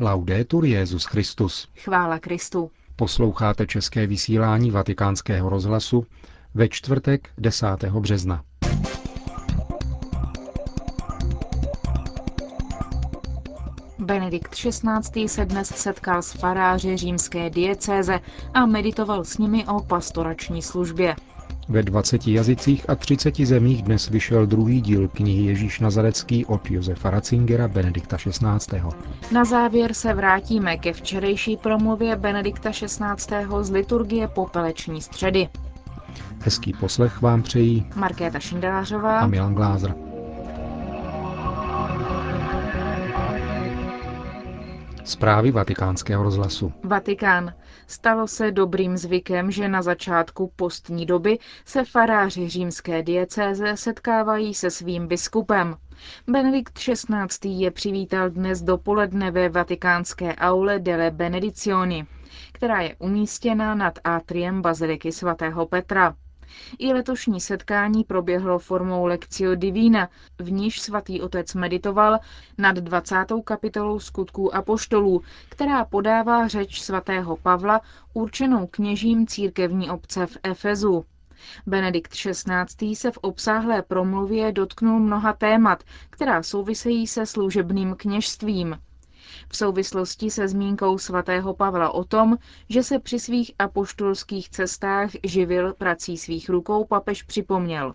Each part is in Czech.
Laudetur Jezus Christus. Chvála Kristu. Posloucháte české vysílání Vatikánského rozhlasu ve čtvrtek 10. března. Benedikt XVI. se dnes setkal s faráři římské diecéze a meditoval s nimi o pastorační službě. Ve 20 jazycích a 30 zemích dnes vyšel druhý díl knihy Ježíš Nazarecký od Josefa Ratzingera Benedikta XVI. Na závěr se vrátíme ke včerejší promluvě Benedikta XVI. z liturgie Popeleční středy. Hezký poslech vám přejí Markéta Šindelářová a Milan Glázer. Zprávy vatikánského rozhlasu. Vatikán. Stalo se dobrým zvykem, že na začátku postní doby se faráři římské diecéze setkávají se svým biskupem. Benedikt XVI. je přivítal dnes dopoledne ve vatikánské aule delle Benedicioni, která je umístěna nad atriem baziliky svatého Petra. I letošní setkání proběhlo formou Lectio Divina, v níž svatý otec meditoval nad 20. kapitolou skutků apoštolů, která podává řeč svatého Pavla určenou kněžím církevní obce v Efezu. Benedikt XVI. se v obsáhlé promluvě dotknul mnoha témat, která souvisejí se služebným kněžstvím v souvislosti se zmínkou svatého Pavla o tom, že se při svých apoštolských cestách živil prací svých rukou, papež připomněl.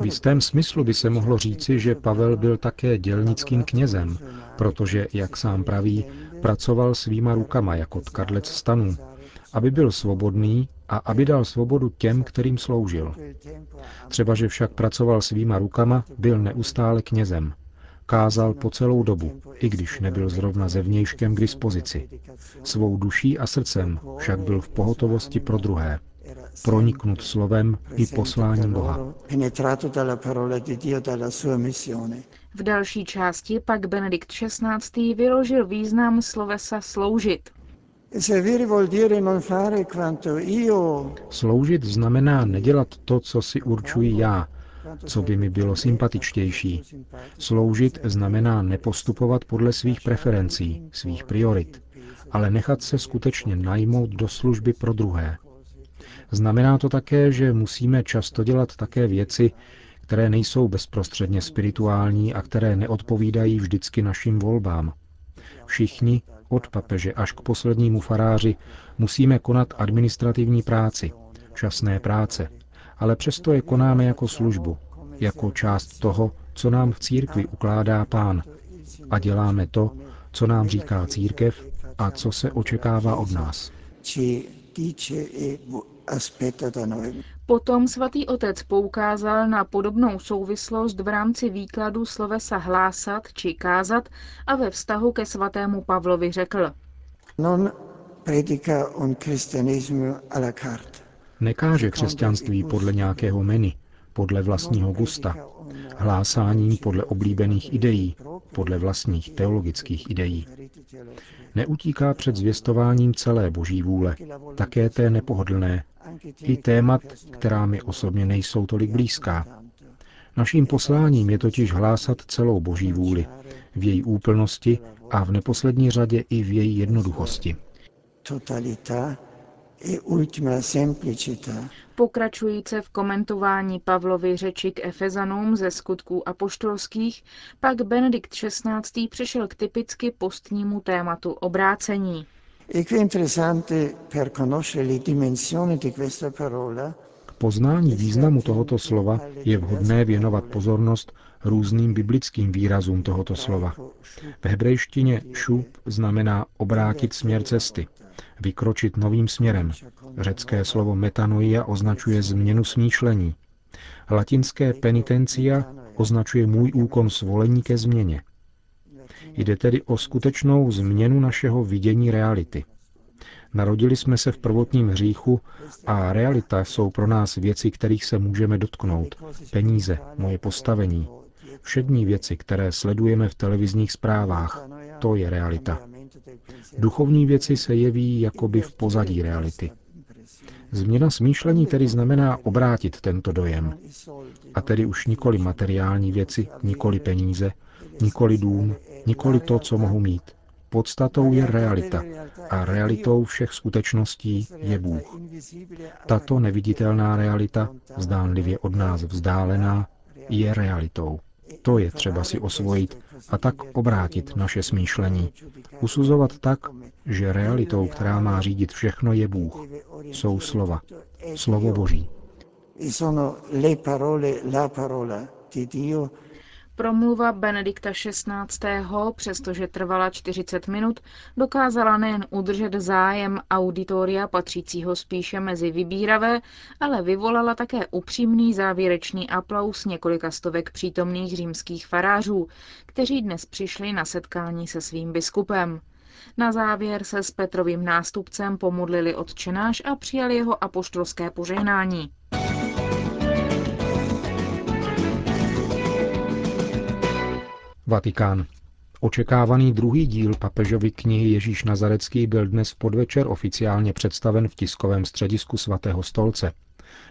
V jistém smyslu by se mohlo říci, že Pavel byl také dělnickým knězem, protože, jak sám praví, pracoval svýma rukama jako tkadlec stanů, aby byl svobodný a aby dal svobodu těm, kterým sloužil. Třeba, že však pracoval svýma rukama, byl neustále knězem kázal po celou dobu, i když nebyl zrovna zevnějškem k dispozici. Svou duší a srdcem však byl v pohotovosti pro druhé, proniknut slovem i posláním Boha. V další části pak Benedikt XVI. vyložil význam slovesa sloužit. Sloužit znamená nedělat to, co si určuji já, co by mi bylo sympatičtější. Sloužit znamená nepostupovat podle svých preferencí, svých priorit, ale nechat se skutečně najmout do služby pro druhé. Znamená to také, že musíme často dělat také věci, které nejsou bezprostředně spirituální a které neodpovídají vždycky našim volbám. Všichni, od papeže až k poslednímu faráři, musíme konat administrativní práci, časné práce, ale přesto je konáme jako službu, jako část toho, co nám v církvi ukládá pán. A děláme to, co nám říká církev a co se očekává od nás. Potom svatý otec poukázal na podobnou souvislost v rámci výkladu slovesa hlásat či kázat a ve vztahu ke svatému Pavlovi řekl. Non predica un cristianismo alla carte nekáže křesťanství podle nějakého menu, podle vlastního gusta, hlásáním podle oblíbených ideí, podle vlastních teologických ideí. Neutíká před zvěstováním celé boží vůle, také té nepohodlné, i témat, která mi osobně nejsou tolik blízká. Naším posláním je totiž hlásat celou boží vůli, v její úplnosti a v neposlední řadě i v její jednoduchosti. Totalita Pokračujíce v komentování Pavlovy řeči k Efezanům ze skutků apoštolských, pak Benedikt XVI. přešel k typicky postnímu tématu obrácení. K poznání významu tohoto slova je vhodné věnovat pozornost různým biblickým výrazům tohoto slova. V hebrejštině šup znamená obrátit směr cesty, vykročit novým směrem. Řecké slovo metanoia označuje změnu smýšlení. Latinské penitencia označuje můj úkon svolení ke změně. Jde tedy o skutečnou změnu našeho vidění reality. Narodili jsme se v prvotním hříchu a realita jsou pro nás věci, kterých se můžeme dotknout. Peníze, moje postavení. Všední věci, které sledujeme v televizních zprávách, to je realita. Duchovní věci se jeví jakoby v pozadí reality. Změna smýšlení tedy znamená obrátit tento dojem. A tedy už nikoli materiální věci, nikoli peníze, nikoli dům, nikoli to, co mohu mít. Podstatou je realita a realitou všech skutečností je Bůh. Tato neviditelná realita, zdánlivě od nás vzdálená, je realitou. To je třeba si osvojit a tak obrátit naše smýšlení. Usuzovat tak, že realitou, která má řídit všechno, je Bůh. Jsou slova. Slovo Boží. Promluva Benedikta XVI., přestože trvala 40 minut, dokázala nejen udržet zájem auditoria patřícího spíše mezi vybíravé, ale vyvolala také upřímný závěrečný aplaus několika stovek přítomných římských farářů, kteří dnes přišli na setkání se svým biskupem. Na závěr se s Petrovým nástupcem pomodlili odčenáš a přijali jeho apoštolské požehnání. Vatikán. Očekávaný druhý díl papežovy knihy Ježíš Nazarecký byl dnes v podvečer oficiálně představen v tiskovém středisku svatého stolce.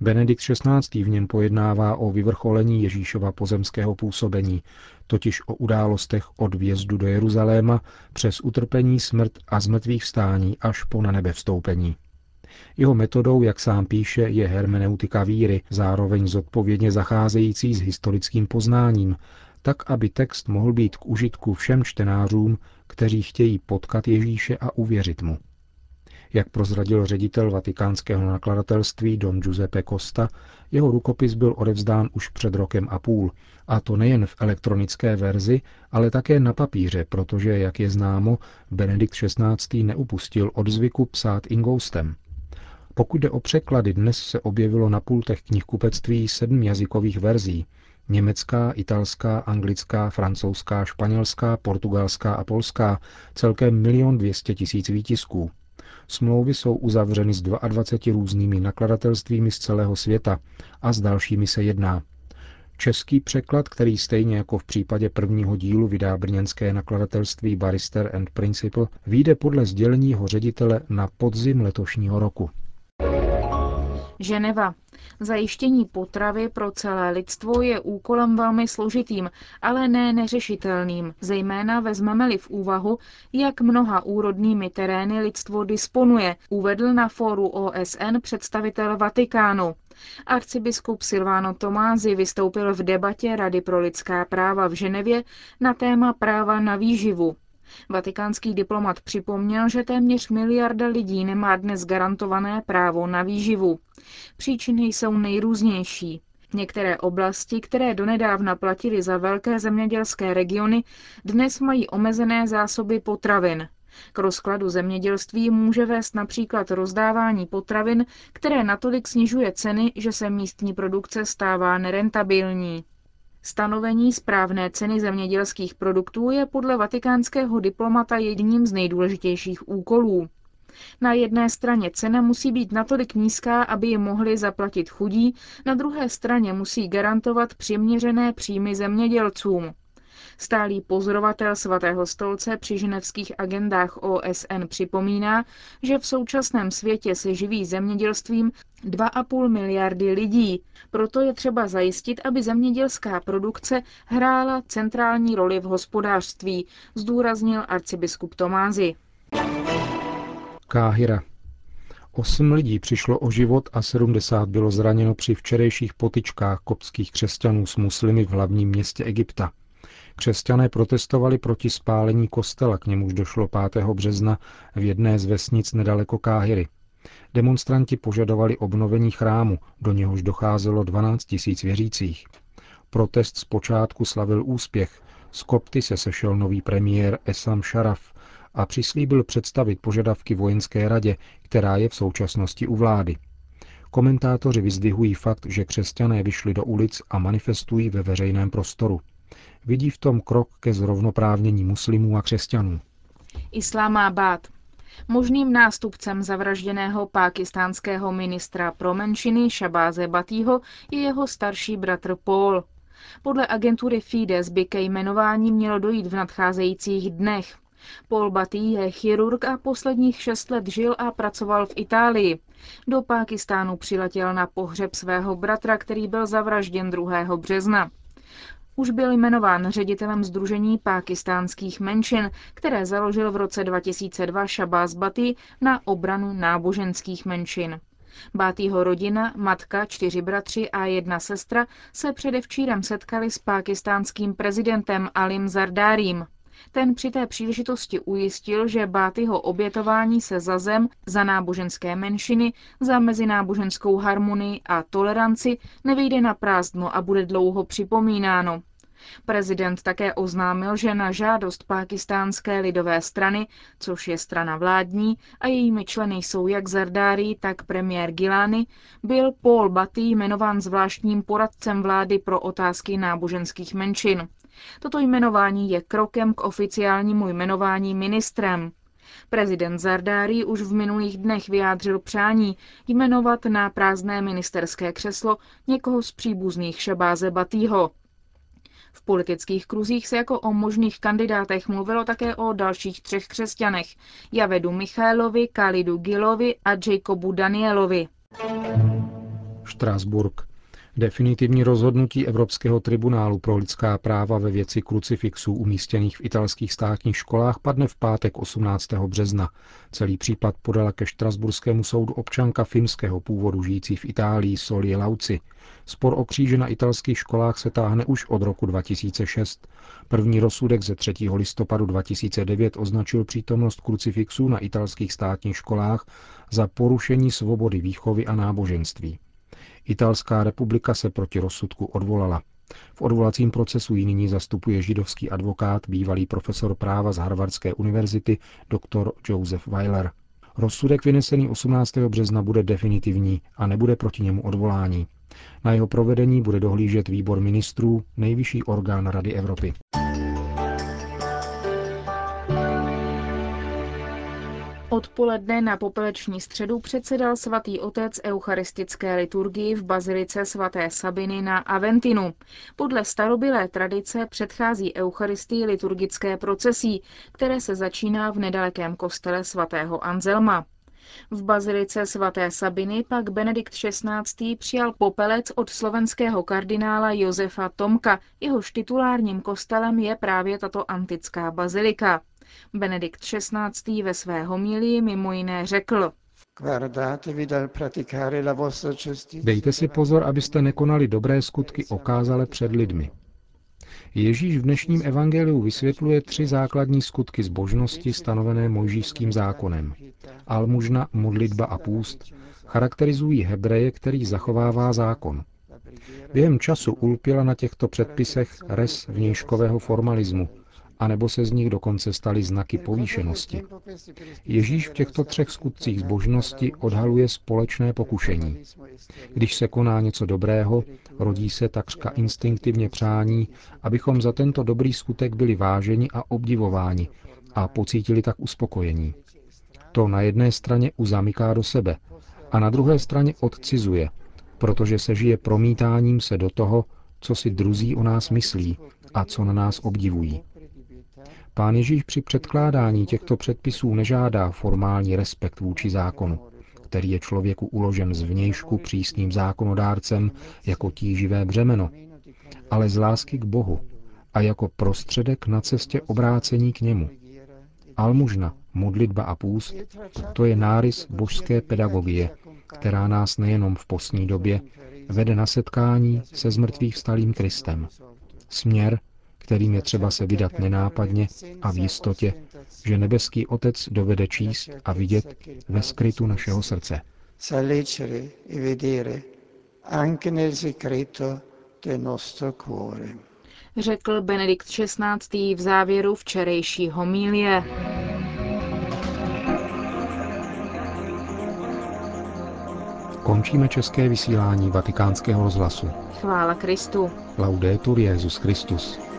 Benedikt XVI. v něm pojednává o vyvrcholení Ježíšova pozemského působení, totiž o událostech od vjezdu do Jeruzaléma přes utrpení, smrt a zmrtvých vstání až po na nebe vstoupení. Jeho metodou, jak sám píše, je hermeneutika víry, zároveň zodpovědně zacházející s historickým poznáním, tak aby text mohl být k užitku všem čtenářům, kteří chtějí potkat Ježíše a uvěřit mu. Jak prozradil ředitel vatikánského nakladatelství Don Giuseppe Costa, jeho rukopis byl odevzdán už před rokem a půl, a to nejen v elektronické verzi, ale také na papíře, protože, jak je známo, Benedikt XVI. neupustil od zvyku psát ingoustem. Pokud jde o překlady, dnes se objevilo na pultech knihkupectví sedm jazykových verzí, Německá, italská, anglická, francouzská, španělská, portugalská a polská, celkem milion dvěstě tisíc výtisků. Smlouvy jsou uzavřeny s 22 různými nakladatelstvími z celého světa a s dalšími se jedná. Český překlad, který stejně jako v případě prvního dílu vydá brněnské nakladatelství Barister and Principle, vyjde podle sděleního ředitele na podzim letošního roku. Ženeva. Zajištění potravy pro celé lidstvo je úkolem velmi složitým, ale ne neřešitelným, zejména vezmeme-li v úvahu, jak mnoha úrodnými terény lidstvo disponuje, uvedl na fóru OSN představitel Vatikánu. Arcibiskup Silvano Tomázy vystoupil v debatě Rady pro lidská práva v Ženevě na téma práva na výživu. Vatikánský diplomat připomněl, že téměř miliarda lidí nemá dnes garantované právo na výživu. Příčiny jsou nejrůznější. Některé oblasti, které donedávna platily za velké zemědělské regiony, dnes mají omezené zásoby potravin. K rozkladu zemědělství může vést například rozdávání potravin, které natolik snižuje ceny, že se místní produkce stává nerentabilní. Stanovení správné ceny zemědělských produktů je podle vatikánského diplomata jedním z nejdůležitějších úkolů. Na jedné straně cena musí být natolik nízká, aby ji mohli zaplatit chudí, na druhé straně musí garantovat přiměřené příjmy zemědělcům. Stálý pozorovatel svatého stolce při ženevských agendách OSN připomíná, že v současném světě se živí zemědělstvím 2,5 miliardy lidí. Proto je třeba zajistit, aby zemědělská produkce hrála centrální roli v hospodářství, zdůraznil arcibiskup Tomázy. Káhira. Osm lidí přišlo o život a 70 bylo zraněno při včerejších potyčkách kopských křesťanů s muslimy v hlavním městě Egypta. Křesťané protestovali proti spálení kostela, k němuž došlo 5. března v jedné z vesnic nedaleko Káhyry. Demonstranti požadovali obnovení chrámu, do něhož docházelo 12 tisíc věřících. Protest zpočátku slavil úspěch. Z Kopty se sešel nový premiér Esam Sharaf a přislíbil představit požadavky vojenské radě, která je v současnosti u vlády. Komentátoři vyzdvihují fakt, že křesťané vyšli do ulic a manifestují ve veřejném prostoru. Vidí v tom krok ke zrovnoprávnění muslimů a křesťanů. Islámábad. Možným nástupcem zavražděného pákistánského ministra pro menšiny Šabáze Batýho je jeho starší bratr Paul. Podle agentury Fides by ke jmenování mělo dojít v nadcházejících dnech. Paul Batty je chirurg a posledních šest let žil a pracoval v Itálii. Do Pákistánu přiletěl na pohřeb svého bratra, který byl zavražděn 2. března. Už byl jmenován ředitelem Združení pákistánských menšin, které založil v roce 2002 Shabazz Bati na obranu náboženských menšin. Bátýho rodina, matka, čtyři bratři a jedna sestra se předevčírem setkali s pákistánským prezidentem Alim Zardárím. Ten při té příležitosti ujistil, že Bátyho obětování se za zem, za náboženské menšiny, za mezináboženskou harmonii a toleranci nevyjde na prázdno a bude dlouho připomínáno. Prezident také oznámil, že na žádost pákistánské lidové strany, což je strana vládní, a jejími členy jsou jak Zardári, tak premiér Gilani, byl Paul Batty jmenován zvláštním poradcem vlády pro otázky náboženských menšin. Toto jmenování je krokem k oficiálnímu jmenování ministrem. Prezident Zardári už v minulých dnech vyjádřil přání jmenovat na prázdné ministerské křeslo někoho z příbuzných Šabáze Batýho. V politických kruzích se jako o možných kandidátech mluvilo také o dalších třech křesťanech. Javedu Michailovi, Kalidu Gilovi a Jacobu Danielovi. Štrásburg. Definitivní rozhodnutí Evropského tribunálu pro lidská práva ve věci krucifixů umístěných v italských státních školách padne v pátek 18. března. Celý případ podala ke Štrasburskému soudu občanka finského původu žijící v Itálii Solie Lauci. Spor o kříže na italských školách se táhne už od roku 2006. První rozsudek ze 3. listopadu 2009 označil přítomnost krucifixů na italských státních školách za porušení svobody výchovy a náboženství. Italská republika se proti rozsudku odvolala. V odvolacím procesu ji nyní zastupuje židovský advokát, bývalý profesor práva z Harvardské univerzity, dr. Joseph Weiler. Rozsudek vynesený 18. března bude definitivní a nebude proti němu odvolání. Na jeho provedení bude dohlížet výbor ministrů, nejvyšší orgán Rady Evropy. Odpoledne na popeleční středu předsedal svatý otec eucharistické liturgii v bazilice svaté Sabiny na Aventinu. Podle starobilé tradice předchází eucharistii liturgické procesí, které se začíná v nedalekém kostele svatého Anzelma. V bazilice svaté Sabiny pak Benedikt XVI. přijal popelec od slovenského kardinála Josefa Tomka. Jehož titulárním kostelem je právě tato antická bazilika. Benedikt XVI. ve své homilii mimo jiné řekl, Dejte si pozor, abyste nekonali dobré skutky okázale před lidmi. Ježíš v dnešním evangeliu vysvětluje tři základní skutky zbožnosti stanovené mojžíšským zákonem. Almužna, modlitba a půst charakterizují Hebreje, který zachovává zákon. Během času ulpěla na těchto předpisech res vnějškového formalismu, anebo se z nich dokonce staly znaky povýšenosti. Ježíš v těchto třech skutcích zbožnosti odhaluje společné pokušení. Když se koná něco dobrého, rodí se takřka instinktivně přání, abychom za tento dobrý skutek byli váženi a obdivováni a pocítili tak uspokojení. To na jedné straně uzamyká do sebe a na druhé straně odcizuje, protože se žije promítáním se do toho, co si druzí o nás myslí a co na nás obdivují. Pán Ježíš při předkládání těchto předpisů nežádá formální respekt vůči zákonu, který je člověku uložen z vnějšku přísným zákonodárcem jako tíživé břemeno, ale z lásky k Bohu a jako prostředek na cestě obrácení k němu. Almužna, modlitba a půst, to je nárys božské pedagogie, která nás nejenom v postní době vede na setkání se zmrtvých vstalým Kristem. Směr, kterým je třeba se vydat nenápadně a v jistotě, že nebeský Otec dovede číst a vidět ve skrytu našeho srdce. Řekl Benedikt XVI. v závěru včerejší homílie. Končíme české vysílání vatikánského rozhlasu. Chvála Kristu. Laudetur Jezus Christus.